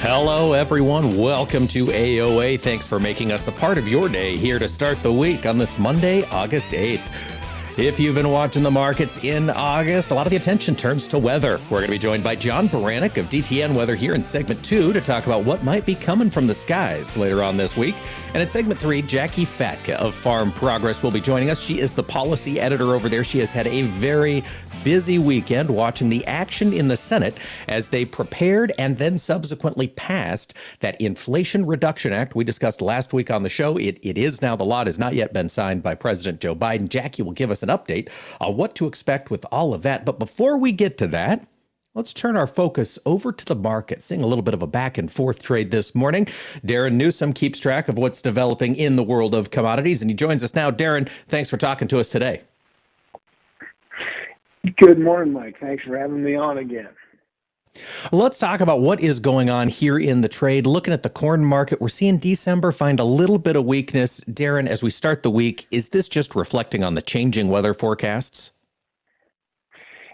Hello, everyone. Welcome to AOA. Thanks for making us a part of your day here to start the week on this Monday, August 8th. If you've been watching the markets in August, a lot of the attention turns to weather. We're going to be joined by John Baranick of DTN Weather here in segment two to talk about what might be coming from the skies later on this week. And in segment three, Jacqui Fatka of Farm Progress will be joining us. She is the policy editor over there. She has had a very busy weekend watching the action in the Senate as they prepared and then subsequently passed that Inflation Reduction Act we discussed last week on the show. It, it is now, the law it has not yet been signed by President Joe Biden. Jacqui will give us an update on what to expect with all of that. But before we get to that, Let's turn our focus over to the market, seeing a little bit of a back and forth trade this morning. Darin Newsom keeps track of what's developing in the world of commodities, and he joins us now. Darin, thanks for talking to us today. Good morning, Mike. Thanks for having me on again. Let's talk about what is going on here in the trade. Looking at the corn market, we're seeing December find a little bit of weakness. Darin, as we start the week, is this just reflecting on the changing weather forecasts?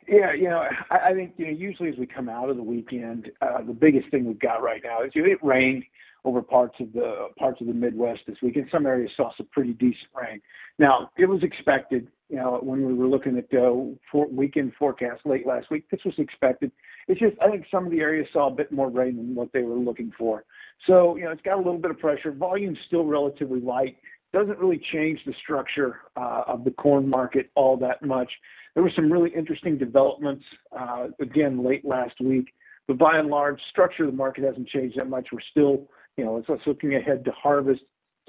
Yeah, you know, I, I think you know usually as we come out of the weekend, uh, the biggest thing we've got right now is you know, it rained over parts of the parts of the Midwest this week, and some areas saw some pretty decent rain. Now, it was expected. You know, when we were looking at the for, weekend forecast late last week, this was expected. It's just I think some of the areas saw a bit more rain than what they were looking for. So you know, it's got a little bit of pressure. Volume's still relatively light. Doesn't really change the structure uh, of the corn market all that much. There were some really interesting developments uh, again late last week, but by and large, structure of the market hasn't changed that much. We're still you know, it's looking ahead to harvest,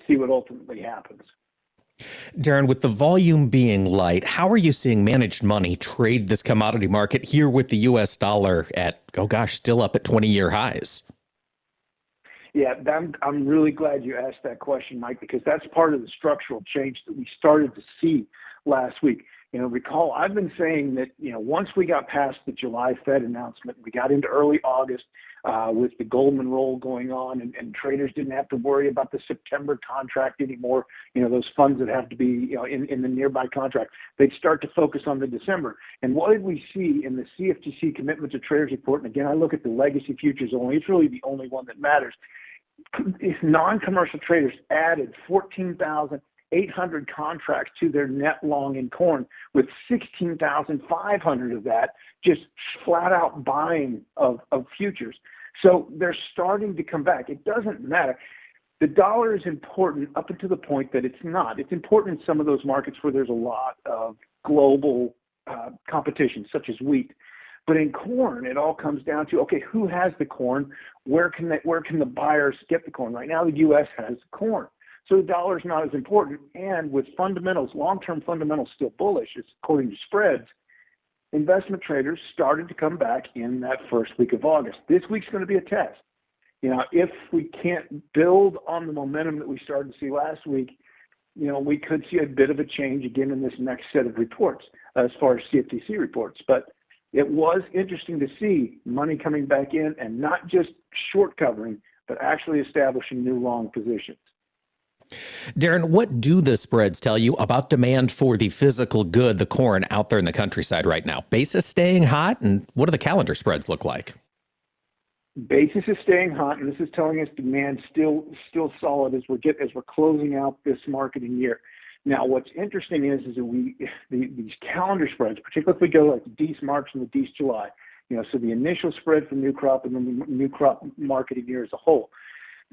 see what ultimately happens. Darin, with the volume being light, how are you seeing managed money trade this commodity market here with the US dollar at, oh gosh, still up at 20 year highs? Yeah, I'm, I'm really glad you asked that question, Mike, because that's part of the structural change that we started to see last week. You know, recall I've been saying that, you know, once we got past the July Fed announcement, we got into early August uh, with the Goldman roll going on, and, and traders didn't have to worry about the September contract anymore. You know, those funds that have to be, you know, in, in the nearby contract, they'd start to focus on the December. And what did we see in the CFTC commitment to traders report? And again, I look at the legacy futures only. It's really the only one that matters. Non-commercial traders added 14,000 800 contracts to their net long in corn, with 16,500 of that just flat out buying of, of futures. So they're starting to come back. It doesn't matter. The dollar is important up until the point that it's not. It's important in some of those markets where there's a lot of global uh, competition, such as wheat. But in corn, it all comes down to okay, who has the corn? Where can they, where can the buyers get the corn? Right now, the U.S. has corn. So the dollar is not as important. And with fundamentals, long-term fundamentals still bullish, according to spreads, investment traders started to come back in that first week of August. This week's going to be a test. You know, if we can't build on the momentum that we started to see last week, you know, we could see a bit of a change again in this next set of reports as far as CFTC reports. But it was interesting to see money coming back in and not just short covering, but actually establishing new long positions. Darin, what do the spreads tell you about demand for the physical good, the corn out there in the countryside right now? Basis staying hot, and what do the calendar spreads look like? Basis is staying hot, and this is telling us demand still still solid as we're get as we're closing out this marketing year. Now, what's interesting is is that we the, these calendar spreads, particularly if we go like Dec March and the Dec July, you know, so the initial spread for new crop and then the new crop marketing year as a whole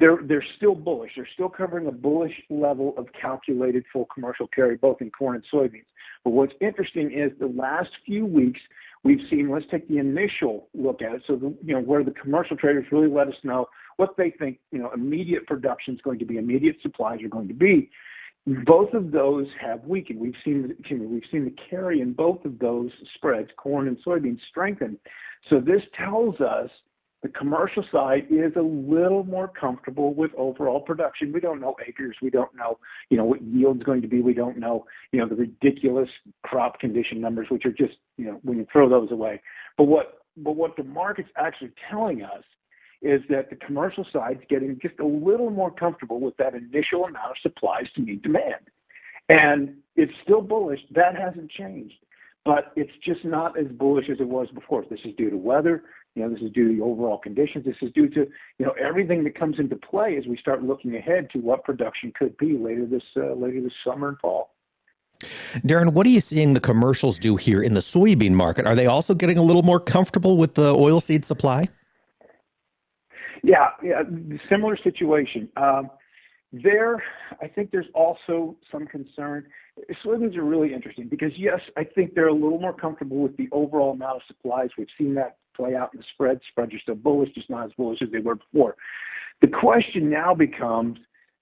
they're they're still bullish. They're still covering a bullish level of calculated full commercial carry, both in corn and soybeans. But what's interesting is the last few weeks we've seen. Let's take the initial look at it. So the, you know where the commercial traders really let us know what they think you know immediate production is going to be, immediate supplies are going to be. Both of those have weakened. We've seen me, we've seen the carry in both of those spreads, corn and soybeans, strengthen. So this tells us the commercial side is a little more comfortable with overall production. We don't know acres. We don't know, you know, what yield's going to be. We don't know, you know, the ridiculous crop condition numbers, which are just, you know, when you throw those away. But what but what the market's actually telling us is that the commercial side's getting just a little more comfortable with that initial amount of supplies to meet demand. And it's still bullish. That hasn't changed. But it's just not as bullish as it was before. This is due to weather. You know, this is due to the overall conditions. This is due to, you know, everything that comes into play as we start looking ahead to what production could be later this uh, later this summer and fall. Darin, what are you seeing the commercials do here in the soybean market? Are they also getting a little more comfortable with the oilseed supply? Yeah, yeah, similar situation. Um, there, I think there's also some concern. Soybeans are really interesting because, yes, I think they're a little more comfortable with the overall amount of supplies. We've seen that play out in the spread. Spreads are still bullish, just not as bullish as they were before. The question now becomes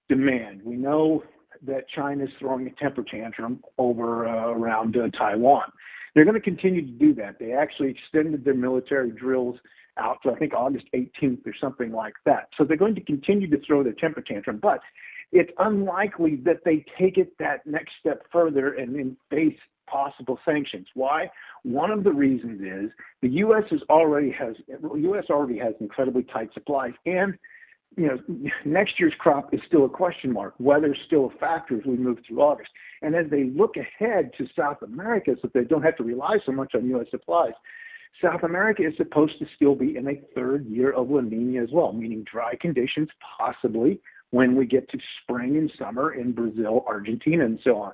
demand. We know that China's throwing a temper tantrum over uh, around uh, Taiwan. They're going to continue to do that. They actually extended their military drills out to I think August 18th or something like that. So they're going to continue to throw their temper tantrum, but it's unlikely that they take it that next step further and then face possible sanctions. Why? One of the reasons is the U.S. is already has U.S. already has incredibly tight supplies, and you know next year's crop is still a question mark. Weather's still a factor as we move through August. And as they look ahead to South America, so they don't have to rely so much on U.S. supplies, South America is supposed to still be in a third year of La Nina as well, meaning dry conditions possibly when we get to spring and summer in Brazil, Argentina, and so on.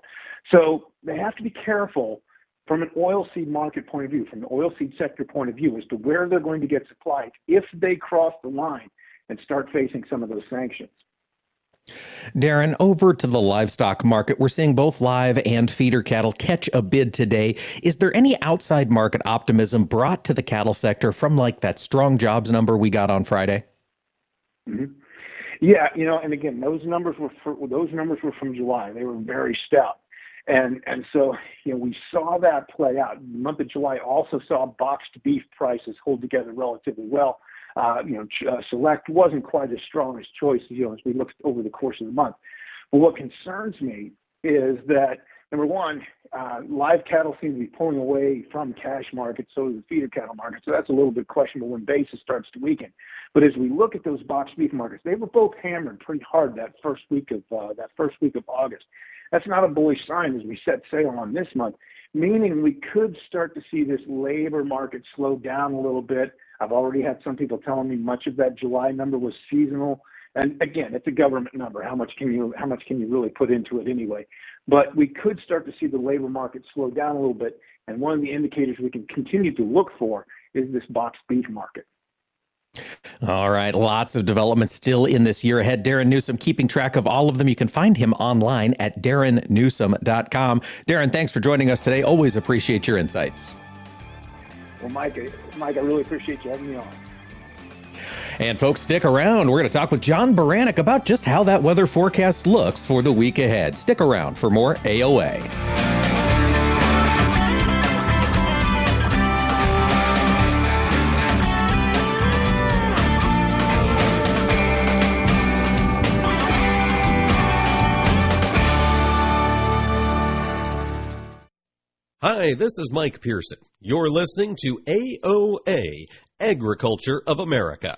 So they have to be careful from an oilseed market point of view, from the oilseed sector point of view, as to where they're going to get supplies if they cross the line and start facing some of those sanctions. Darin, over to the livestock market. We're seeing both live and feeder cattle catch a bid today. Is there any outside market optimism brought to the cattle sector from like that strong jobs number we got on Friday? Mm-hmm. Yeah, you know, and again, those numbers were for, those numbers were from July. They were very stout, and and so you know we saw that play out. The month of July also saw boxed beef prices hold together relatively well. Uh, you know, uh, Select wasn't quite as strong as Choice, you know, as we looked over the course of the month. But what concerns me is that number one, uh, live cattle seem to be pulling away from cash markets, so does the feeder cattle market. So that's a little bit questionable when basis starts to weaken. But as we look at those boxed beef markets, they were both hammered pretty hard that first week of uh, that first week of August. That's not a bullish sign as we set sail on this month, meaning we could start to see this labor market slow down a little bit. I've already had some people telling me much of that July number was seasonal. And again, it's a government number. How much can you how much can you really put into it anyway? But we could start to see the labor market slow down a little bit. And one of the indicators we can continue to look for is this boxed beef market. All right, lots of developments still in this year ahead. Darin Newsom keeping track of all of them. You can find him online at darinnewsom.com. Darin, thanks for joining us today. Always appreciate your insights. Well, Mike, Mike, I really appreciate you having me on. And folks, stick around. We're going to talk with John Baranick about just how that weather forecast looks for the week ahead. Stick around for more AOA. Hi, this is Mike Pearson. You're listening to AOA, Agriculture of America.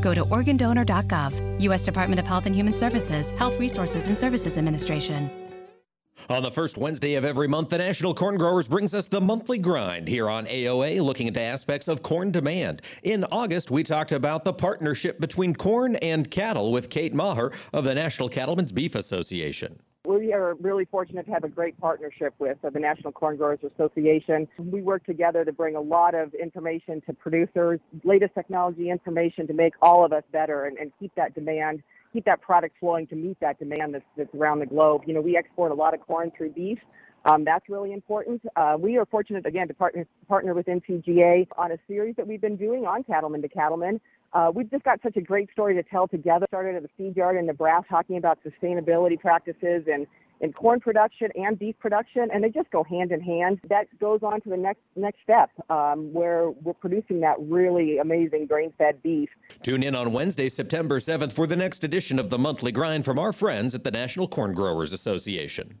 Go to organdonor.gov, U.S. Department of Health and Human Services, Health Resources and Services Administration. On the first Wednesday of every month, the National Corn Growers brings us the monthly grind here on AOA, looking into aspects of corn demand. In August, we talked about the partnership between corn and cattle with Kate Maher of the National Cattlemen's Beef Association. We are really fortunate to have a great partnership with uh, the National Corn Growers Association. We work together to bring a lot of information to producers, latest technology information to make all of us better and, and keep that demand, keep that product flowing to meet that demand that's, that's around the globe. You know, we export a lot of corn through beef. Um, that's really important. Uh, we are fortunate again to partner partner with NCGA on a series that we've been doing on Cattlemen to Cattlemen. Uh, we've just got such a great story to tell together. Started at the feed yard in Nebraska talking about sustainability practices and in corn production and beef production, and they just go hand in hand. That goes on to the next next step, um, where we're producing that really amazing grain-fed beef. Tune in on Wednesday, September 7th, for the next edition of the Monthly Grind from our friends at the National Corn Growers Association.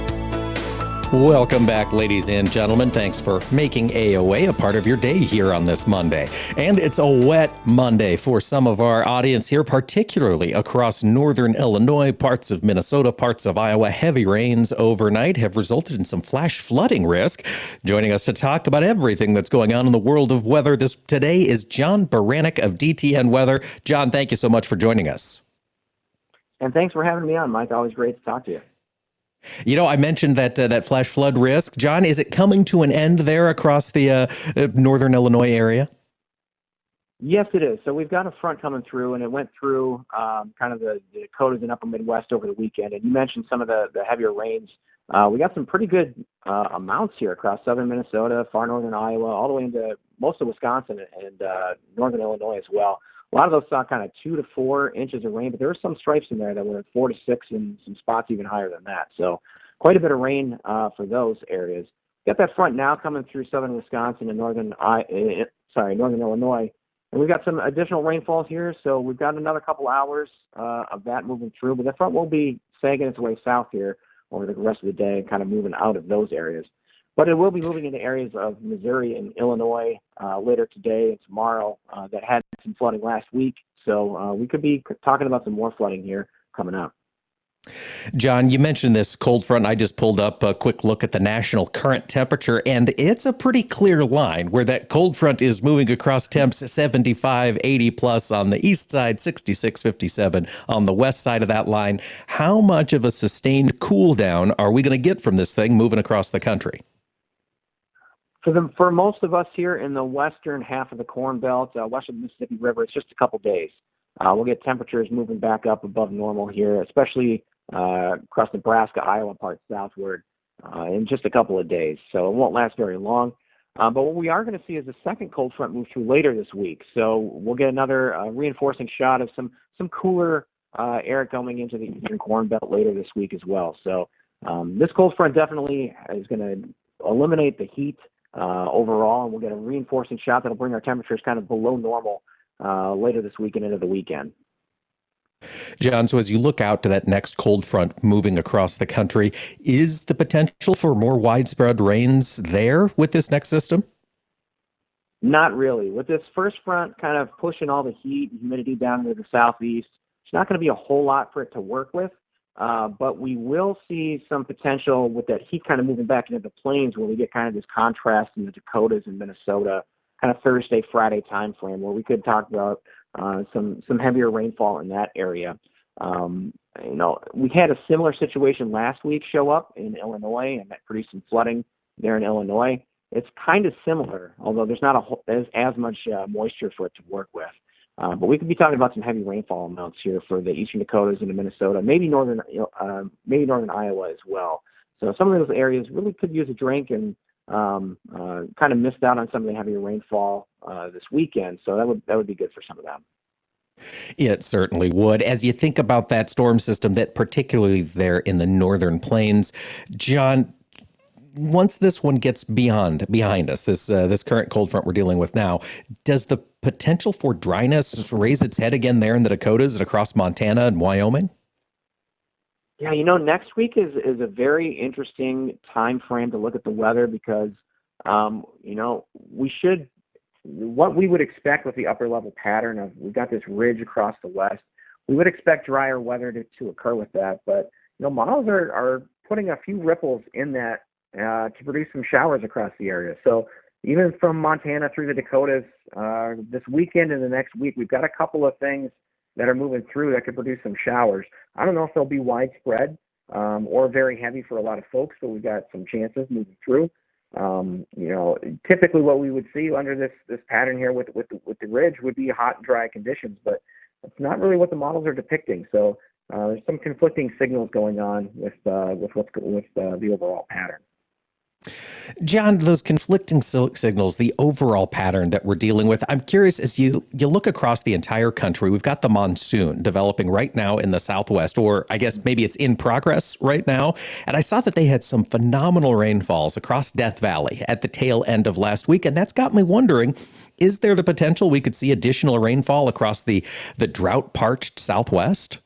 Welcome back, ladies and gentlemen. Thanks for making AOA a part of your day here on this Monday. And it's a wet Monday for some of our audience here, particularly across northern Illinois, parts of Minnesota, parts of Iowa. Heavy rains overnight have resulted in some flash flooding risk. Joining us to talk about everything that's going on in the world of weather this today is John Baranick of DTN Weather. John, thank you so much for joining us. And thanks for having me on, Mike. Always great to talk to you. You know, I mentioned that uh, that flash flood risk. John, is it coming to an end there across the uh, uh, northern Illinois area? Yes, it is. So we've got a front coming through, and it went through um, kind of the, the Dakotas and Upper Midwest over the weekend. And you mentioned some of the, the heavier rains. Uh, we got some pretty good uh, amounts here across southern Minnesota, far northern Iowa, all the way into most of Wisconsin and uh, northern Illinois as well. A lot of those saw kind of two to four inches of rain, but there were some stripes in there that were four to six and some spots even higher than that. So quite a bit of rain uh, for those areas. Got that front now coming through southern Wisconsin and northern, uh, sorry, northern Illinois. And we've got some additional rainfall here, so we've got another couple hours uh, of that moving through. But the front will be sagging its way south here over the rest of the day, kind of moving out of those areas. But it will be moving into areas of Missouri and Illinois uh, later today and tomorrow uh, that had some flooding last week. So uh, we could be talking about some more flooding here coming up. John, you mentioned this cold front. I just pulled up a quick look at the national current temperature, and it's a pretty clear line where that cold front is moving across temps 75, 80 plus on the east side, 66, 57 on the west side of that line. How much of a sustained cool down are we going to get from this thing moving across the country? For the for most of us here in the western half of the Corn Belt, uh, west of the Mississippi River, it's just a couple days. Uh, we'll get temperatures moving back up above normal here, especially uh, across Nebraska, Iowa, parts southward, uh, in just a couple of days. So it won't last very long. Uh, but what we are going to see is a second cold front move through later this week. So we'll get another uh, reinforcing shot of some some cooler uh, air coming into the eastern Corn Belt later this week as well. So um, this cold front definitely is going to eliminate the heat overall, and we'll get a reinforcing shot that'll bring our temperatures kind of below normal uh, later this week and into the weekend. John, so as you look out to that next cold front moving across the country, is the potential for more widespread rains there with this next system? Not really. With this first front kind of pushing all the heat and humidity down into the southeast, it's not going to be a whole lot for it to work with. Uh, but we will see some potential with that heat kind of moving back into the plains where we get kind of this contrast in the Dakotas and Minnesota, kind of Thursday, Friday time frame where we could talk about uh, some some heavier rainfall in that area. Um, you know, we had a similar situation last week show up in Illinois, and that produced some flooding there in Illinois. It's kind of similar, although there's not a, as as much uh, moisture for it to work with. Uh, but we could be talking about some heavy rainfall amounts here for the eastern Dakotas and Minnesota, maybe northern, uh, maybe northern Iowa as well. So some of those areas really could use a drink and um, uh, kind of missed out on some of the heavier rainfall uh, this weekend. So that would that would be good for some of them. It certainly would. As you think about that storm system, that particularly there in the northern plains, John, once this one gets beyond behind us, this uh, this current cold front we're dealing with now, does the potential for dryness raise its head again there in the Dakotas and across Montana and Wyoming? Yeah, you know, next week is is a very interesting time frame to look at the weather because um, you know we should what we would expect with the upper level pattern of we've got this ridge across the west. We would expect drier weather to, to occur with that, but you know models are are putting a few ripples in that uh, to produce some showers across the area. So even from Montana through the Dakotas, uh, this weekend and the next week, we've got a couple of things that are moving through that could produce some showers. I don't know if they'll be widespread um, or very heavy for a lot of folks, but we've got some chances moving through. Um, you know, typically what we would see under this this pattern here with with the, with the ridge would be hot and dry conditions, but it's not really what the models are depicting. So uh, there's some conflicting signals going on with uh, with what's with uh, the overall pattern. John, those conflicting signals, the overall pattern that we're dealing with, I'm curious as you, you look across the entire country, we've got the monsoon developing right now in the southwest, or I guess maybe it's in progress right now. And I saw that they had some phenomenal rainfalls across Death Valley at the tail end of last week. And that's got me wondering is there the potential we could see additional rainfall across the, the drought parched southwest?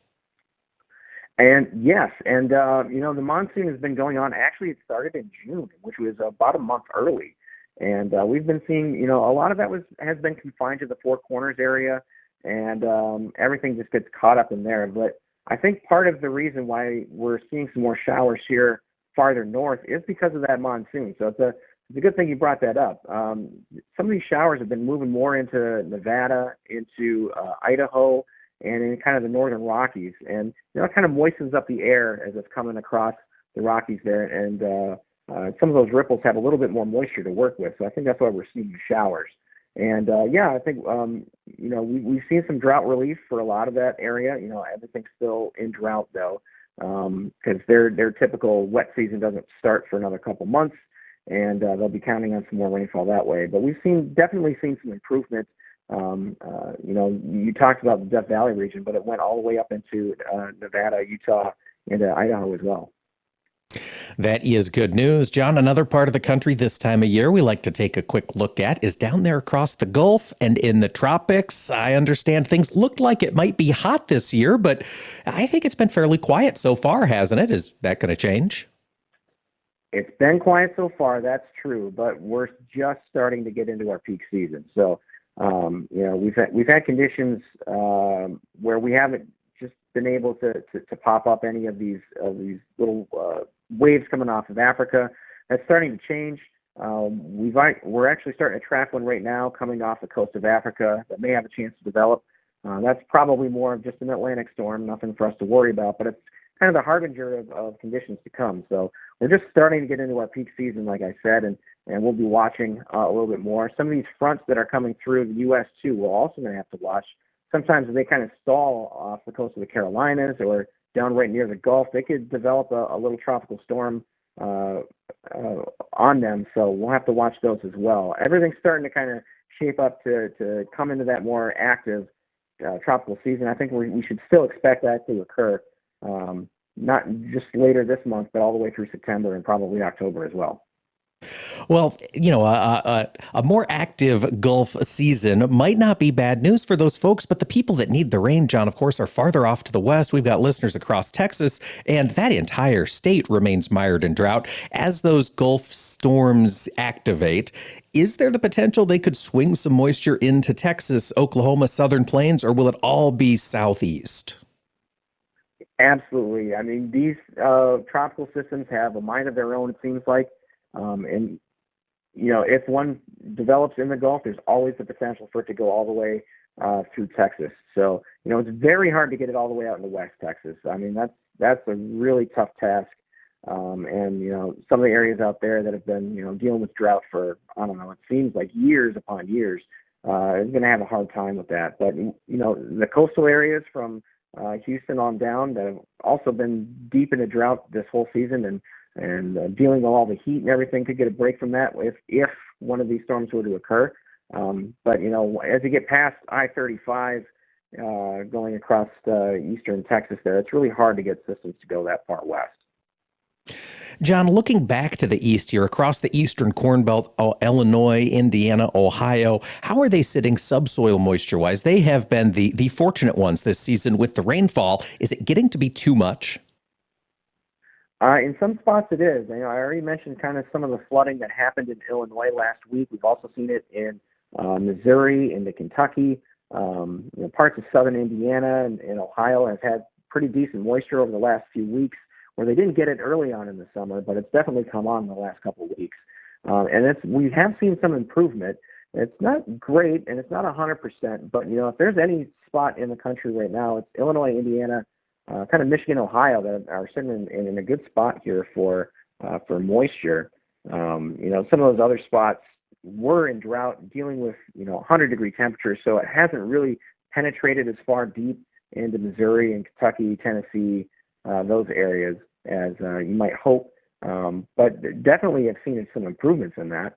And yes, and uh, you know the monsoon has been going on. Actually, it started in June, which was about a month early, and uh, we've been seeing you know a lot of that was has been confined to the Four Corners area, and um, everything just gets caught up in there. But I think part of the reason why we're seeing some more showers here farther north is because of that monsoon. So it's a it's a good thing you brought that up. Um, some of these showers have been moving more into Nevada, into uh, Idaho and in kind of the northern Rockies. And you know, it kind of moistens up the air as it's coming across the Rockies there. And uh, uh, some of those ripples have a little bit more moisture to work with. So I think that's why we're seeing showers. And uh, yeah, I think um, you know we, we've seen some drought relief for a lot of that area. You know, everything's still in drought though, because um, their their typical wet season doesn't start for another couple months, and uh, they'll be counting on some more rainfall that way. But we've seen definitely seen some improvement um, uh, you know, you talked about the Death Valley region, but it went all the way up into uh, Nevada, Utah, and uh, Idaho as well. That is good news. John, another part of the country this time of year we like to take a quick look at is down there across the Gulf and in the tropics. I understand things look like it might be hot this year, but I think it's been fairly quiet so far, hasn't it? Is that going to change? It's been quiet so far, that's true, but we're just starting to get into our peak season. So um, you know, we've had, we've had conditions um, where we haven't just been able to, to, to pop up any of these of these little uh, waves coming off of Africa. That's starting to change. Um, we've we're actually starting to track one right now coming off the coast of Africa that may have a chance to develop. Uh, that's probably more of just an Atlantic storm, nothing for us to worry about, but it's kind of the harbinger of, of conditions to come. So we're just starting to get into our peak season, like I said, and and we'll be watching uh, a little bit more. Some of these fronts that are coming through the U.S. too, we're also going to have to watch. Sometimes they kind of stall off the coast of the Carolinas or down right near the Gulf. They could develop a, a little tropical storm uh, uh, on them, so we'll have to watch those as well. Everything's starting to kind of shape up to to come into that more active uh, tropical season. I think we, we should still expect that to occur, um, not just later this month, but all the way through September and probably October as well. Well, you know, a, a, a, more active Gulf season might not be bad news for those folks, but the people that need the rain, John, of course, are farther off to the west. We've got listeners across Texas, and that entire state remains mired in drought. As those Gulf storms activate, is there the potential they could swing some moisture into Texas, Oklahoma, Southern Plains, or will it all be southeast? Absolutely. I mean, these uh, tropical systems have a mind of their own, it seems like. Um, and you know, if one develops in the Gulf, there's always the potential for it to go all the way uh, through Texas. So you know, it's very hard to get it all the way out into West Texas. I mean, that's that's a really tough task. Um, and you know, some of the areas out there that have been you know dealing with drought for I don't know, it seems like years upon years, uh, is going to have a hard time with that. But you know, the coastal areas from uh, Houston on down that have also been deep in a drought this whole season and and uh, dealing with all the heat and everything could get a break from that if if one of these storms were to occur. Um, but you know, as you get past I-35 uh, going across uh, eastern Texas, there it's really hard to get systems to go that far west. John, looking back to the east here, across the eastern Corn Belt, Illinois, Indiana, Ohio, how are they sitting subsoil moisture wise? They have been the, the fortunate ones this season with the rainfall. Is it getting to be too much? Uh, in some spots, it is. You know, I already mentioned kind of some of the flooding that happened in Illinois last week. We've also seen it in uh, Missouri, into Kentucky. Um, you know, parts of southern Indiana and, and Ohio have had pretty decent moisture over the last few weeks, where they didn't get it early on in the summer, but it's definitely come on in the last couple of weeks. Um, and it's we have seen some improvement. It's not great, and it's not 100%, but you know, if there's any spot in the country right now, it's Illinois, Indiana, uh, kind of Michigan, Ohio that are sitting in, in a good spot here for uh, for moisture. Um, you know, some of those other spots were in drought, dealing with you know 100 degree temperatures, so it hasn't really penetrated as far deep into Missouri and Kentucky, Tennessee, uh, those areas as uh, you might hope. Um, but definitely have seen some improvements in that.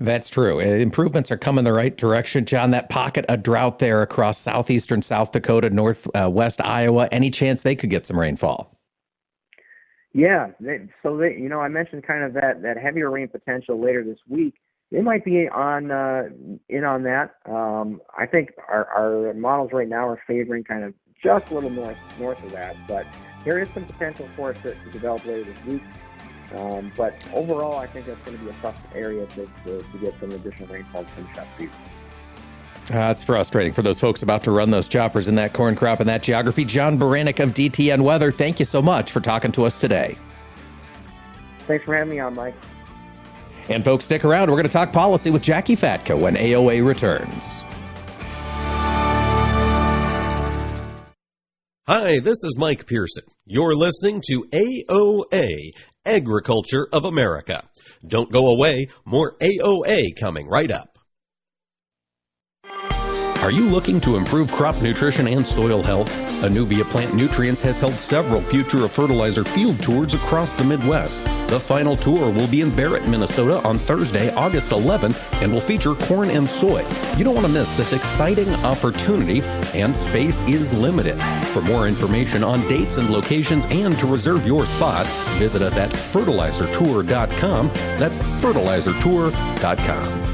That's true. Uh, improvements are coming the right direction. John, that pocket of drought there across southeastern South Dakota, northwest uh, Iowa, any chance they could get some rainfall? Yeah, they, so they, you know, I mentioned kind of that that heavier rain potential later this week. They might be on uh, in on that. Um, I think our, our models right now are favoring kind of just a little north north of that, but there is some potential for it to, to develop later this week. Um, but overall, I think that's going to be a tough area to, to, to get some additional rainfall to finish up season. Uh, it's frustrating for those folks about to run those choppers in that corn crop and that geography. John Baranick of DTN Weather, thank you so much for talking to us today. Thanks for having me on, Mike. And folks, stick around. We're going to talk policy with Jacqui Fatka when AOA returns. Hi, this is Mike Pearson. You're listening to AOA Agriculture of America. Don't go away, more AOA coming right up. Are you looking to improve crop nutrition and soil health? Anuvia Plant Nutrients has held several Future of Fertilizer field tours across the Midwest. The final tour will be in Barrett, Minnesota on Thursday, August 11th, and will feature corn and soy. You don't want to miss this exciting opportunity, and space is limited. For more information on dates and locations and to reserve your spot, visit us at fertilizertour.com. That's fertilizertour.com.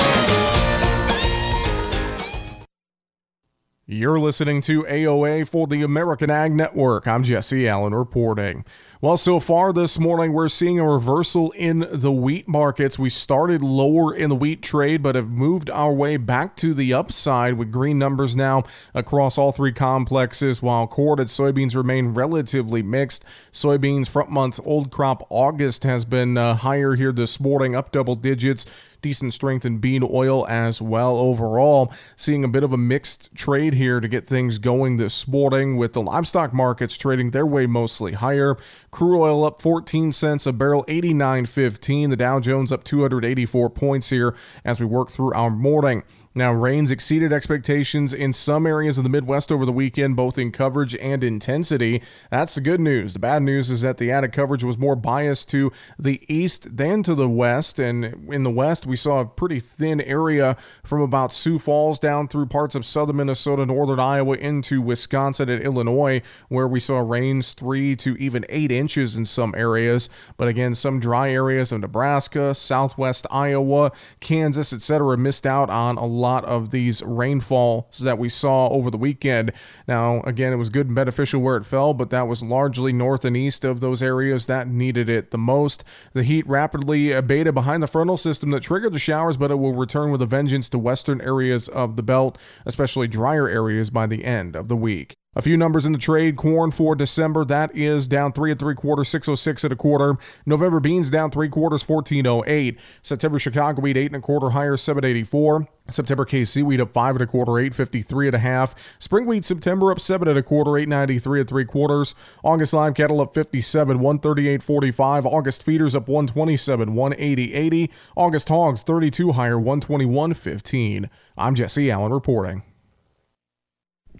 You're listening to AOA for the American Ag Network. I'm Jesse Allen reporting. Well, so far this morning, we're seeing a reversal in the wheat markets. We started lower in the wheat trade, but have moved our way back to the upside with green numbers now across all three complexes, while corn and soybeans remain relatively mixed. Soybeans front month old crop August has been uh, higher here this morning, up double digits decent strength in bean oil as well overall. Seeing a bit of a mixed trade here to get things going this morning with the livestock markets trading their way mostly higher. Crude oil up 14 cents a barrel, 89.15. The Dow Jones up 284 points here as we work through our morning. Now, rains exceeded expectations in some areas of the Midwest over the weekend, both in coverage and intensity. That's the good news. The bad news is that the added coverage was more biased to the east than to the west. And in the west, we saw a pretty thin area from about Sioux Falls down through parts of southern Minnesota, northern Iowa, into Wisconsin and Illinois, where we saw rains three to even eight inches in some areas. But again, some dry areas of Nebraska, southwest Iowa, Kansas, etc., missed out on a lot of these rainfalls that we saw over the weekend. Now, again, it was good and beneficial where it fell, but that was largely north and east of those areas that needed it the most. The heat rapidly abated behind the frontal system that triggered the showers, but it will return with a vengeance to western areas of the belt, especially drier areas by the end of the week. A few numbers in the trade. Corn for December, that is down three and three quarters, 606 at a quarter. November beans down three quarters, 1408. September Chicago wheat eight and a quarter higher, 784. September KC wheat up five and a quarter, 853 and a half. Spring wheat September up seven and a quarter, 893 and three quarters. August live cattle up 57, 138.45. August feeders up 127, 180.80. August hogs 32 higher, 121.15. I'm Jesse Allen reporting.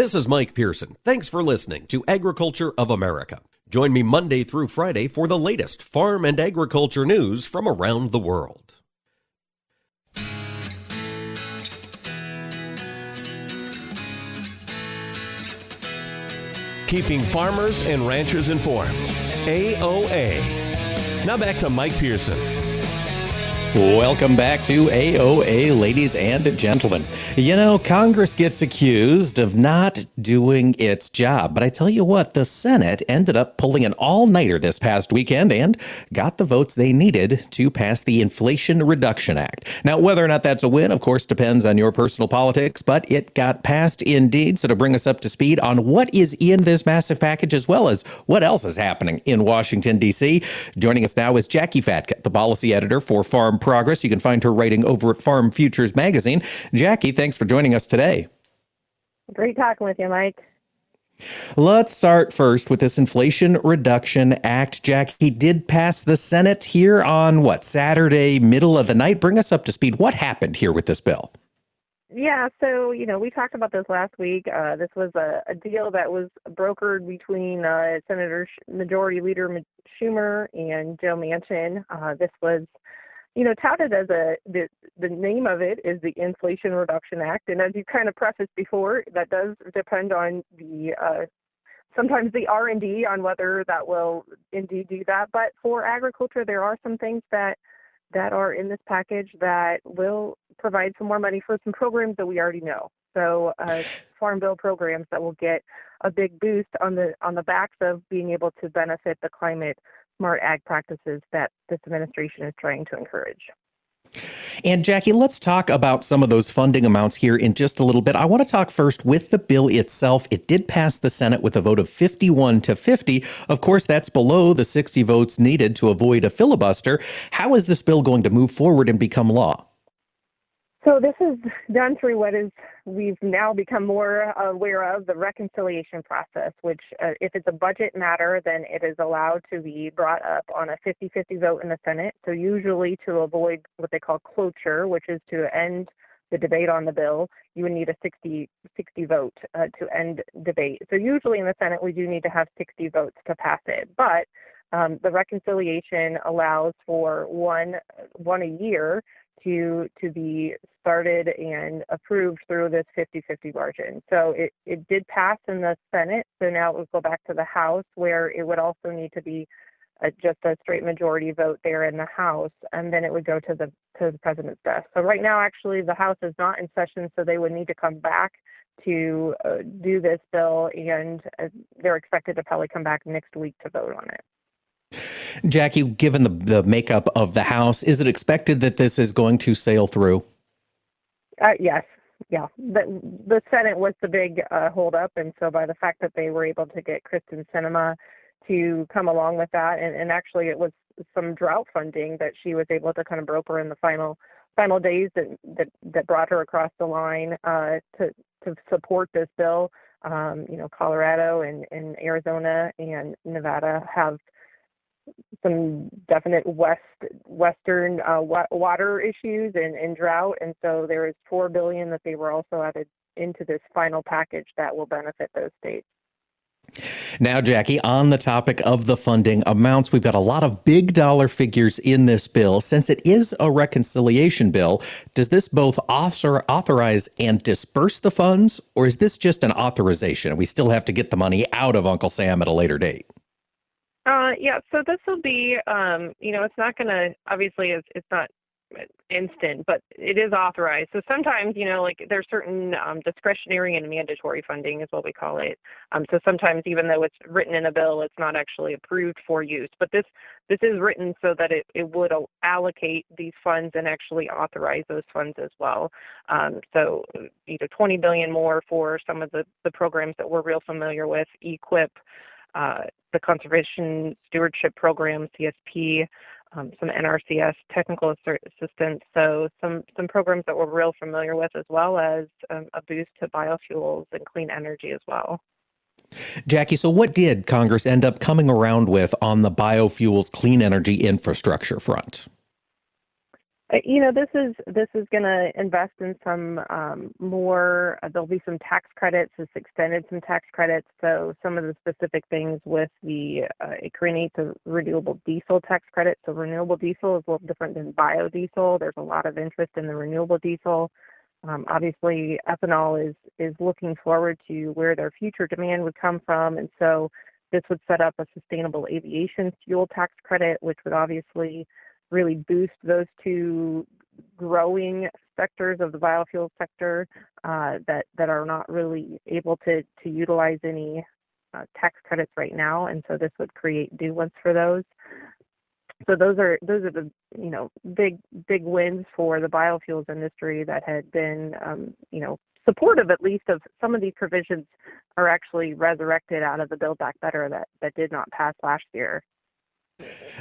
This is Mike Pearson. Thanks for listening to Agriculture of America. Join me Monday through Friday for the latest farm and agriculture news from around the world. Keeping farmers and ranchers informed. AOA. Now back to Mike Pearson. Welcome back to AOA, ladies and gentlemen. You know, Congress gets accused of not doing its job, but I tell you what, the Senate ended up pulling an all nighter this past weekend and got the votes they needed to pass the Inflation Reduction Act. Now, whether or not that's a win, of course, depends on your personal politics, but it got passed indeed. So, to bring us up to speed on what is in this massive package as well as what else is happening in Washington, D.C., joining us now is Jacqui Fatka, the policy editor for Farm Progress. You can find her writing over at Farm Futures Magazine. Jacqui, thanks for joining us today. Great talking with you, Mike. Let's start first with this Inflation Reduction Act. Jacqui did pass the Senate here on what, Saturday, middle of the night? Bring us up to speed. What happened here with this bill? Yeah, so you know we talked about this last week. Uh, this was a, a, deal that was brokered between uh, Senator Majority Leader Schumer and Joe Manchin. Uh, this was you know, touted as a the the name of it is the Inflation Reduction Act, and as you kind of prefaced before, that does depend on the uh, sometimes the R and D on whether that will indeed do that. But for agriculture, there are some things that that are in this package that will provide some more money for some programs that we already know. So uh, farm bill programs that will get a big boost on the on the backs of being able to benefit the climate smart ag practices that this administration is trying to encourage. And Jacqui, let's talk about some of those funding amounts here in just a little bit. I want to talk first with the bill itself. It did pass the Senate with a vote of 51 to 50. Of course, that's below the 60 votes needed to avoid a filibuster. How is this bill going to move forward and become law? So this is done through what is we've now become more aware of the reconciliation process, which uh, if it's a budget matter, then it is allowed to be brought up on a 50-50 vote in the Senate. So usually to avoid what they call cloture, which is to end the debate on the bill, you would need a 60, 60 vote uh, to end debate. So usually in the Senate, we do need to have 60 votes to pass it. But um, the reconciliation allows for one one a year to to be started and approved through this 50-50 margin. So it, it did pass in the Senate. So now it would go back to the House where it would also need to be a, just a straight majority vote there in the House, and then it would go to the to the president's desk. So right now, actually, the House is not in session, so they would need to come back to uh, do this bill, and uh, they're expected to probably come back next week to vote on it. Jacqui, given the, the makeup of the House, is it expected that this is going to sail through? Uh, yes. Yeah. The, the Senate was the big uh, holdup. And so by the fact that they were able to get Kyrsten Sinema to come along with that, and, and actually it was some drought funding that she was able to kind of broker in the final final days that that, that brought her across the line uh, to to support this bill. Um, you know, Colorado and, and Arizona and Nevada have some definite west western uh, water issues and, and drought, and so there is four billion that they were also added into this final package that will benefit those states. Now, Jacqui, on the topic of the funding amounts, we've got a lot of big dollar figures in this bill. Since it is a reconciliation bill, does this both author, authorize and disperse the funds, or is this just an authorization? We still have to get the money out of Uncle Sam at a later date. Uh, yeah, so this will be, um, you know, it's not going to, obviously, it's, it's not instant, but it is authorized. So sometimes, you know, like there's certain um, discretionary and mandatory funding is what we call it. Um, so sometimes, even though it's written in a bill, it's not actually approved for use. But this this is written so that it, it would allocate these funds and actually authorize those funds as well. Um, so you know, 20 billion more for some of the the programs that we're real familiar with, EQIP uh, the Conservation Stewardship Program, CSP, um, some NRCS technical assistance, so some, some programs that we're real familiar with, as well as um, a boost to biofuels and clean energy as well. Jacqui, so what did Congress end up coming around with on the biofuels clean energy infrastructure front? Uh, you know, this is this is going to invest in some um, more. Uh, there'll be some tax credits. It's extended some tax credits. So some of the specific things with the uh, it creates a renewable diesel tax credit. So renewable diesel is a little different than biodiesel. There's a lot of interest in the renewable diesel. Um, obviously, ethanol is is looking forward to where their future demand would come from, and so this would set up a sustainable aviation fuel tax credit, which would obviously really boost those two growing sectors of the biofuel sector uh, that that are not really able to to utilize any uh, tax credits right now, and so this would create new ones for those. So those are those are the you know big big wins for the biofuels industry that had been um, you know supportive at least of some of these provisions are actually resurrected out of the Build Back Better that that did not pass last year.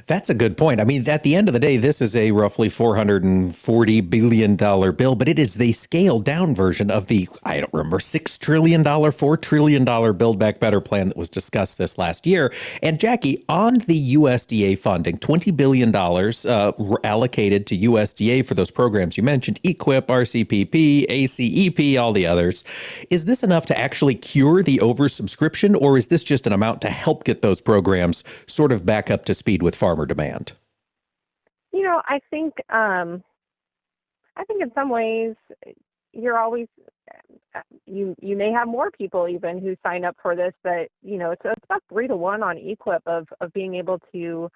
That's a good point. I mean, at the end of the day, this is a roughly $440 billion bill, but it is the scaled down version of the, I don't remember, $6 trillion, $4 trillion Build Back Better plan that was discussed this last year. And Jacqui, on the USDA funding, $20 billion uh, allocated to USDA for those programs you mentioned EQIP, RCPP, ACEP, all the others. Is this enough to actually cure the oversubscription, or is this just an amount to help get those programs sort of back up to speed? Speed with farmer demand? You know, I think um, I think in some ways you're always you you may have more people even who sign up for this, but you know it's, it's about three to one on EQIP of of being able to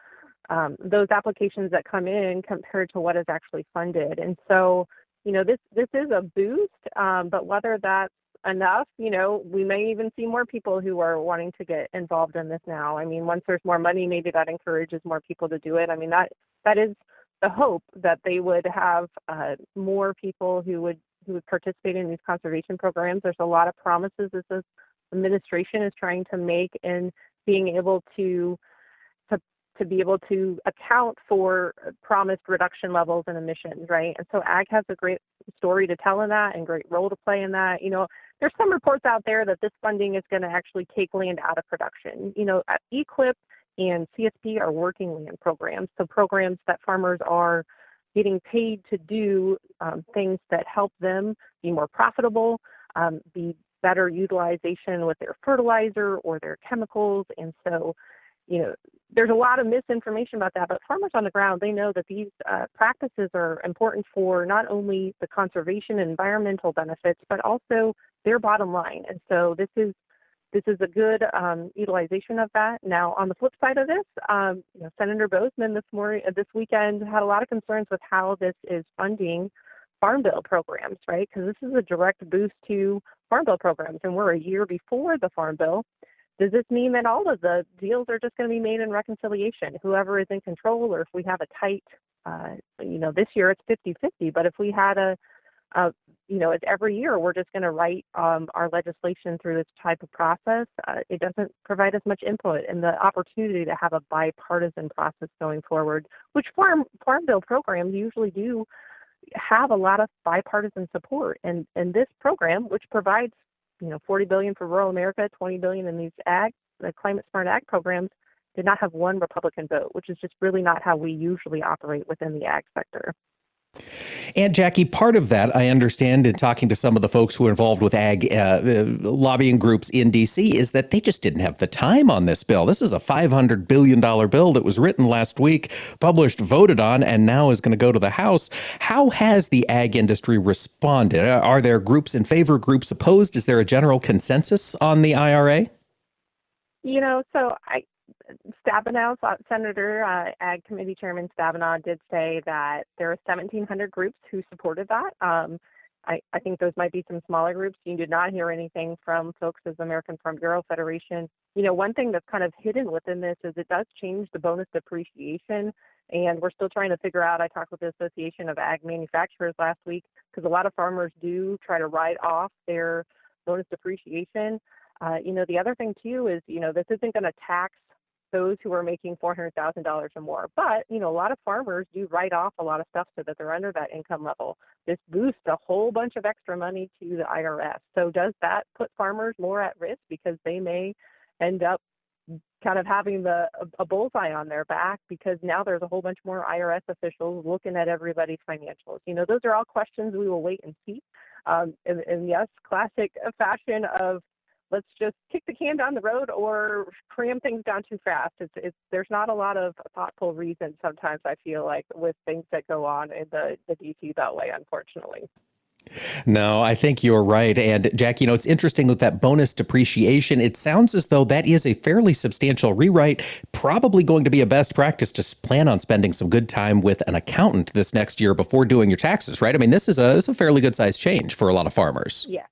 um, those applications that come in compared to what is actually funded, and so you know this this is a boost, um, but whether that's enough, you know, we may even see more people who are wanting to get involved in this now. I mean, once there's more money, maybe that encourages more people to do it. I mean, that that is the hope that they would have uh, more people who would who would participate in these conservation programs. There's a lot of promises that this administration is trying to make in being able to to to be able to account for promised reduction levels and emissions, right? And so ag has a great story to tell in that and great role to play in that. You know, there's some reports out there that this funding is going to actually take land out of production. You know, EQIP and CSP are working land programs, so programs that farmers are getting paid to do um, things that help them be more profitable, um, be better utilization with their fertilizer or their chemicals. And so, you know, there's a lot of misinformation about that, but farmers on the ground, they know that these uh, practices are important for not only the conservation and environmental benefits, but also their bottom line. And so this is this is a good um, utilization of that. Now, on the flip side of this, um, you know, Senator Boozman this morning, uh, this weekend, had a lot of concerns with how this is funding farm bill programs, right? Because this is a direct boost to farm bill programs, and we're a year before the farm bill. Does this mean that all of the deals are just going to be made in reconciliation? Whoever is in control, or if we have a tight, uh, you know, this year it's 50-50, but if we had a, a you know, it's every year we're just going to write um, our legislation through this type of process. Uh, it doesn't provide as much input and the opportunity to have a bipartisan process going forward, which farm farm bill programs usually do have a lot of bipartisan support. And and this program, which provides you know 40 billion for rural America, 20 billion in these ag, the climate smart ag programs, did not have one Republican vote, which is just really not how we usually operate within the ag sector. And Jacqui, part of that, I understand in talking to some of the folks who are involved with ag uh, uh lobbying groups in D.C., is that they just didn't have the time on this bill. This is a $500 billion bill that was written last week, published, voted on, and now is going to go to the House. How has the ag industry responded? Are there groups in favor, groups opposed? Is there a general consensus on the IRA? You know, so I, Stabenow, Senator uh, Ag Committee Chairman Stabenow did say that there are 1,700 groups who supported that. Um, I, I, think those might be some smaller groups. You did not hear anything from folks as American Farm Bureau Federation. You know, one thing that's kind of hidden within this is it does change the bonus depreciation, and we're still trying to figure out. I talked with the Association of Ag Manufacturers last week because a lot of farmers do try to write off their bonus depreciation. Uh, you know, the other thing too is, you know, this isn't going to tax those who are making $400,000 or more. But, you know, a lot of farmers do write off a lot of stuff so that they're under that income level. This boosts a whole bunch of extra money to the IRS. So does that put farmers more at risk because they may end up kind of having the a bullseye on their back because now there's a whole bunch more IRS officials looking at everybody's financials. You know, those are all questions we will wait and see. Um, and, and yes, classic fashion of let's just kick the can down the road or cram things down too fast. It's, it's there's not a lot of thoughtful reason sometimes I feel like with things that go on in the the DC Beltway, unfortunately. No, I think you're right. And Jack, you know, it's interesting with that bonus depreciation. It sounds as though that is a fairly substantial rewrite, probably going to be a best practice to plan on spending some good time with an accountant this next year before doing your taxes, right? I mean, this is a, this is a fairly good sized change for a lot of farmers. Yeah.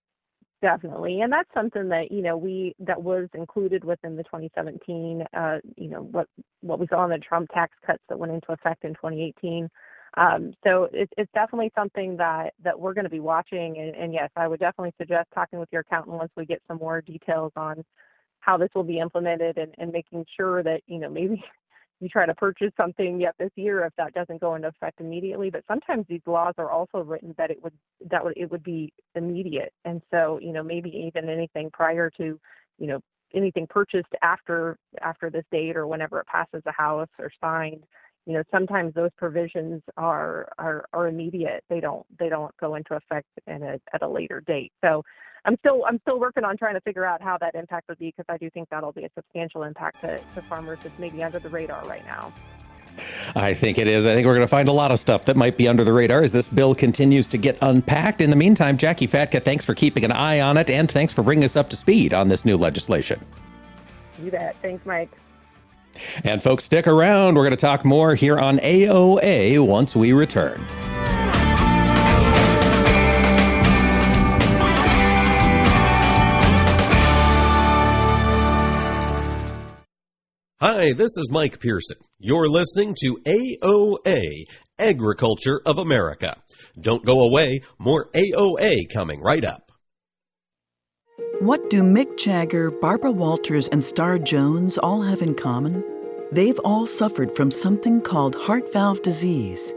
Definitely, and that's something that you know we that was included within the 2017, uh, you know what what we saw in the Trump tax cuts that went into effect in 2018. Um, so it's it's definitely something that that we're going to be watching, and, and yes, I would definitely suggest talking with your accountant once we get some more details on how this will be implemented and, and making sure that you know maybe you try to purchase something yet this year if that doesn't go into effect immediately. But sometimes these laws are also written that it would that would it would be immediate, and so you know maybe even anything prior to you know anything purchased after after this date or whenever it passes the House or signed. You know, sometimes those provisions are are, are immediate. They don't they don't go into effect in a, at a later date. So I'm still I'm still working on trying to figure out how that impact would be because I do think that'll be a substantial impact to, to farmers that's maybe under the radar right now. I think it is. I think we're going to find a lot of stuff that might be under the radar as this bill continues to get unpacked. In the meantime, Jacqui Fatka, thanks for keeping an eye on it and thanks for bringing us up to speed on this new legislation. You bet. Thanks, Mike. And folks, stick around. We're going to talk more here on AOA once we return. Hi, this is Mike Pearson. You're listening to AOA, Agriculture of America. Don't go away, more AOA coming right up. What do Mick Jagger, Barbara Walters, and Star Jones all have in common? They've all suffered from something called heart valve disease.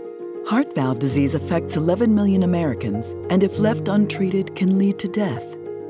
Heart valve disease affects 11 million Americans and, if left untreated, can lead to death.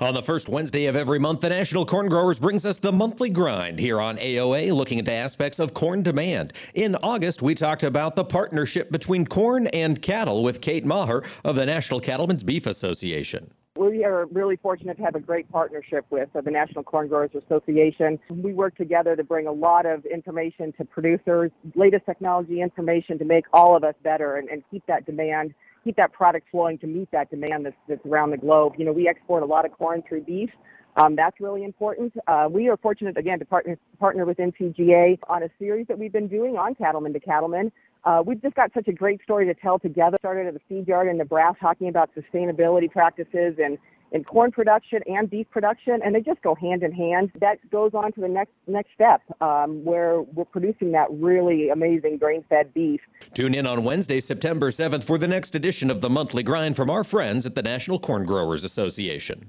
On the first Wednesday of every month, the National Corn Growers brings us the monthly grind here on AOA, looking into aspects of corn demand. In August, we talked about the partnership between corn and cattle with Kate Maher of the National Cattlemen's Beef Association. We are really fortunate to have a great partnership with the National Corn Growers Association. We work together to bring a lot of information to producers, latest technology information to make all of us better and, and keep that demand keep that product flowing to meet that demand that's, that's around the globe. You know, we export a lot of corn through beef. Um, that's really important. Uh, we are fortunate again to partner partner with NCGA on a series that we've been doing on cattlemen to cattlemen. Uh, we've just got such a great story to tell together. Started at the feed yard in Nebraska talking about sustainability practices and in corn production and beef production, and they just go hand in hand. That goes on to the next next step, um, where we're producing that really amazing grain-fed beef. Tune in on Wednesday, September 7th, for the next edition of the Monthly Grind from our friends at the National Corn Growers Association.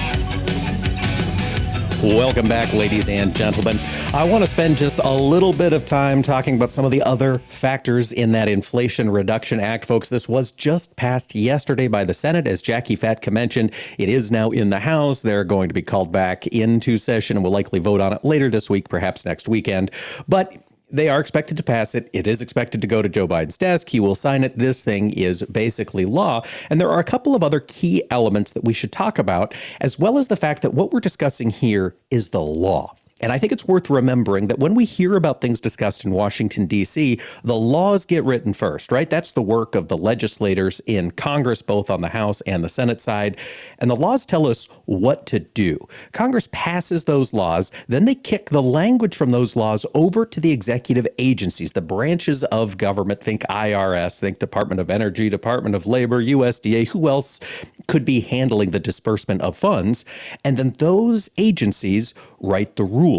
Welcome back, ladies and gentlemen. I want to spend just a little bit of time talking about some of the other factors in that Inflation Reduction Act, folks. This was just passed yesterday by the Senate, as Jacqui Fatka mentioned. It is now in the House. They're going to be called back into session and will likely vote on it later this week, perhaps next weekend. But they are expected to pass it. It is expected to go to Joe Biden's desk. He will sign it. This thing is basically law. And there are a couple of other key elements that we should talk about, as well as the fact that what we're discussing here is the law. And I think it's worth remembering that when we hear about things discussed in Washington, D.C., the laws get written first, right? That's the work of the legislators in Congress, both on the House and the Senate side. And the laws tell us what to do. Congress passes those laws, then they kick the language from those laws over to the executive agencies, the branches of government. Think IRS, think Department of Energy, Department of Labor, USDA, who else could be handling the disbursement of funds? And then those agencies write the rules.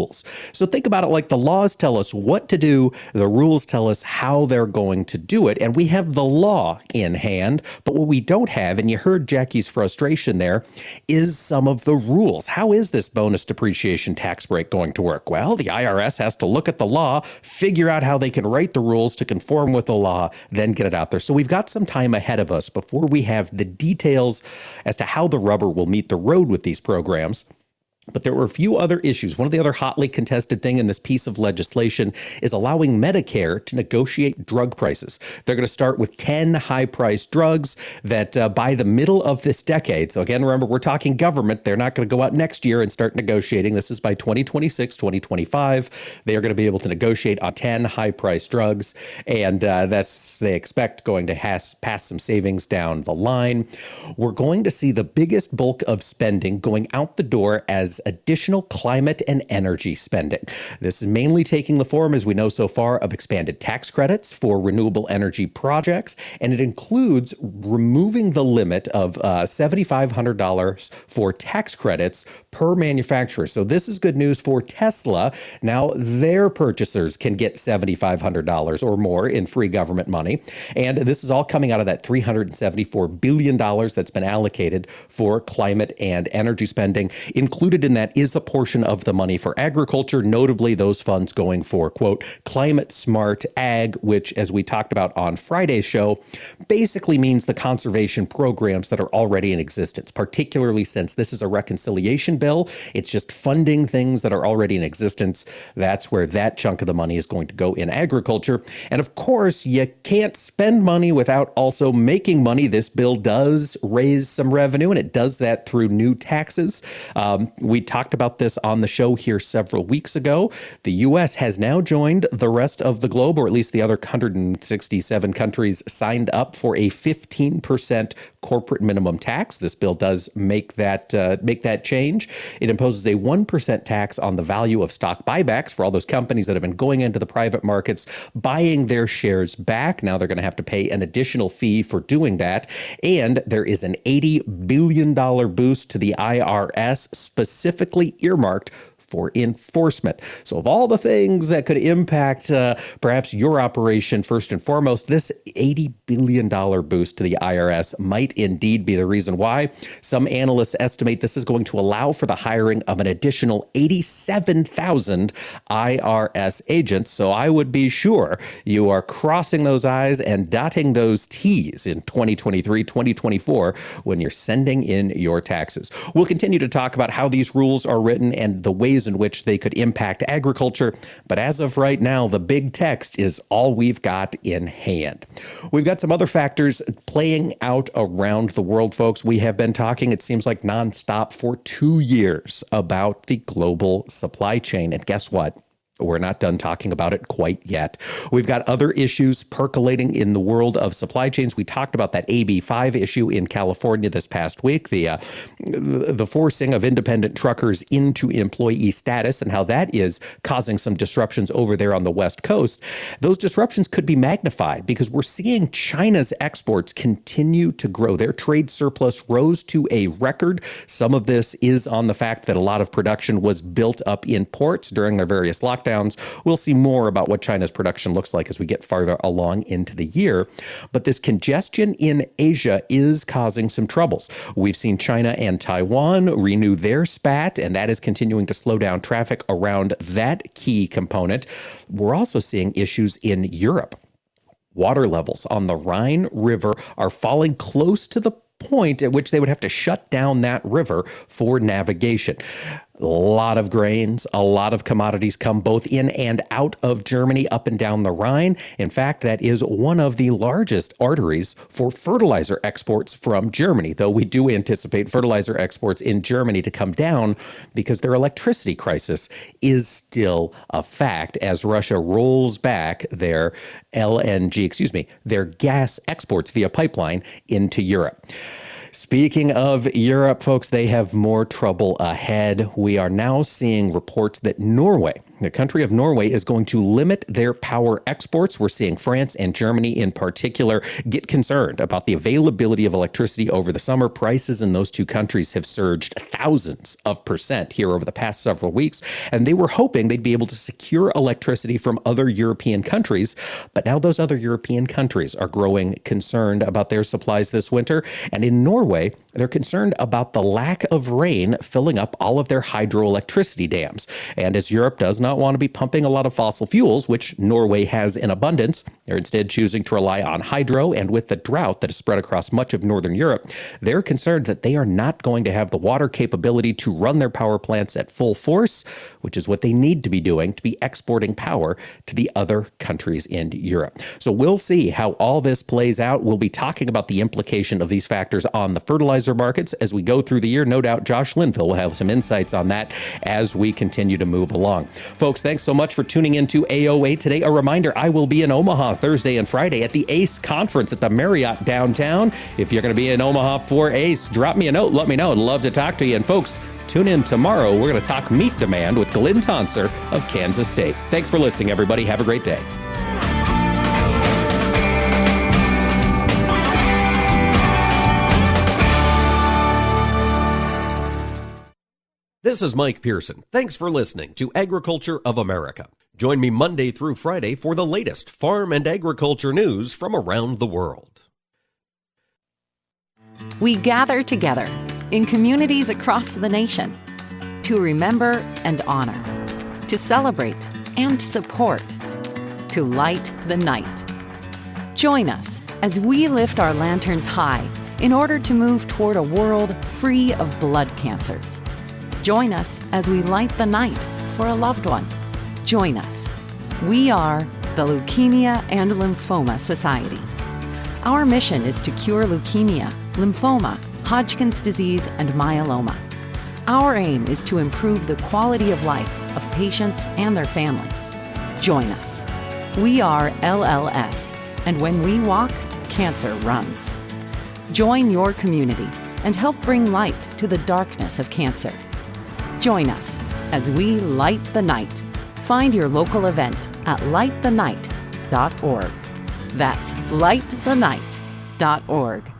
So think about it like the laws tell us what to do, the rules tell us how they're going to do it. And we have the law in hand, but what we don't have, and you heard Jacqui's frustration there, is some of the rules. How is this bonus depreciation tax break going to work? Well, the IRS has to look at the law, figure out how they can write the rules to conform with the law, then get it out there. So we've got some time ahead of us before we have the details as to how the rubber will meet the road with these programs. But there were a few other issues. One of the other hotly contested thing in this piece of legislation is allowing Medicare to negotiate drug prices. They're going to start with 10 high-priced drugs that uh, by the middle of this decade. So again, remember we're talking government. They're not going to go out next year and start negotiating. This is by 2026, 2025. They are going to be able to negotiate on 10 high-priced drugs, and uh, that's they expect going to has, pass some savings down the line. We're going to see the biggest bulk of spending going out the door as additional climate and energy spending. This is mainly taking the form, as we know so far, of expanded tax credits for renewable energy projects, and it includes removing the limit of uh, $7,500 for tax credits per manufacturer. So this is good news for Tesla. Now their purchasers can get $7,500 or more in free government money, and this is all coming out of that $374 billion that's been allocated for climate and energy spending, included included in that is a portion of the money for agriculture, notably those funds going for, quote, climate smart ag, which, as we talked about on Friday's show, basically means the conservation programs that are already in existence, particularly since this is a reconciliation bill. It's just funding things that are already in existence. That's where that chunk of the money is going to go in agriculture. And of course, you can't spend money without also making money. This bill does raise some revenue, and it does that through new taxes. Um, we talked about this on the show here several weeks ago. The U.S. has now joined the rest of the globe, or at least the other 167 countries signed up for a 15% corporate minimum tax. This bill does make that uh, make that change. It imposes a 1% tax on the value of stock buybacks for all those companies that have been going into the private markets, buying their shares back. Now they're going to have to pay an additional fee for doing that. And there is an $80 billion boost to the IRS specifically specifically earmarked for enforcement. So, of all the things that could impact uh, perhaps your operation, first and foremost, this $80 billion boost to the IRS might indeed be the reason why. Some analysts estimate this is going to allow for the hiring of an additional 87,000 IRS agents. So, I would be sure you are crossing those I's and dotting those T's in 2023, 2024 when you're sending in your taxes. We'll continue to talk about how these rules are written and the ways ways in which they could impact agriculture. But as of right now, the big text is all we've got in hand. We've got some other factors playing out around the world, folks. We have been talking, it seems like nonstop for two years about the global supply chain. And guess what? We're not done talking about it quite yet. We've got other issues percolating in the world of supply chains. We talked about that AB5 issue in California this past week, the uh, the forcing of independent truckers into employee status and how that is causing some disruptions over there on the West Coast. Those disruptions could be magnified because we're seeing China's exports continue to grow. Their trade surplus rose to a record. Some of this is on the fact that a lot of production was built up in ports during their various lockdowns lockdowns. We'll see more about what China's production looks like as we get farther along into the year. But this congestion in Asia is causing some troubles. We've seen China and Taiwan renew their spat, and that is continuing to slow down traffic around that key component. We're also seeing issues in Europe. Water levels on the Rhine River are falling close to the point at which they would have to shut down that river for navigation. A lot of grains, a lot of commodities come both in and out of Germany up and down the Rhine. In fact, that is one of the largest arteries for fertilizer exports from Germany, though we do anticipate fertilizer exports in Germany to come down because their electricity crisis is still a fact as Russia rolls back their LNG, excuse me, their gas exports via pipeline into Europe. Speaking of Europe, folks, they have more trouble ahead. We are now seeing reports that Norway, the country of Norway, is going to limit their power exports. We're seeing France and Germany in particular get concerned about the availability of electricity over the summer. Prices in those two countries have surged thousands of percent here over the past several weeks, and they were hoping they'd be able to secure electricity from other European countries. But now those other European countries are growing concerned about their supplies this winter. And in Norway, they're concerned about the lack of rain filling up all of their hydroelectricity dams. And as Europe does not want to be pumping a lot of fossil fuels, which Norway has in abundance, they're instead choosing to rely on hydro. And with the drought that is spread across much of northern Europe, they're concerned that they are not going to have the water capability to run their power plants at full force, which is what they need to be doing to be exporting power to the other countries in Europe. So we'll see how all this plays out. We'll be talking about the implication of these factors on the fertilizer markets as we go through the year. No doubt Josh Linville will have some insights on that as we continue to move along. Folks, thanks so much for tuning in to AOA today. A reminder I will be in Omaha Thursday and Friday at the ACE conference at the Marriott downtown. If you're going to be in Omaha for ACE, drop me a note, let me know. I'd love to talk to you. And folks, tune in tomorrow. We're going to talk meat demand with Glynn Tonsor of Kansas State. Thanks for listening, everybody. Have a great day. This is Mike Pearson. Thanks for listening to Agriculture of America. Join me Monday through Friday for the latest farm and agriculture news from around the world. We gather together in communities across the nation to remember and honor, to celebrate and support, to light the night. Join us as we lift our lanterns high in order to move toward a world free of blood cancers. Join us as we light the night for a loved one. Join us. We are the Leukemia and Lymphoma Society. Our mission is to cure leukemia, lymphoma, Hodgkin's disease, and myeloma. Our aim is to improve the quality of life of patients and their families. Join us. We are LLS, and when we walk, cancer runs. Join your community and help bring light to the darkness of cancer. Join us as we light the night. Find your local event at lightthenight.org. That's lightthenight.org.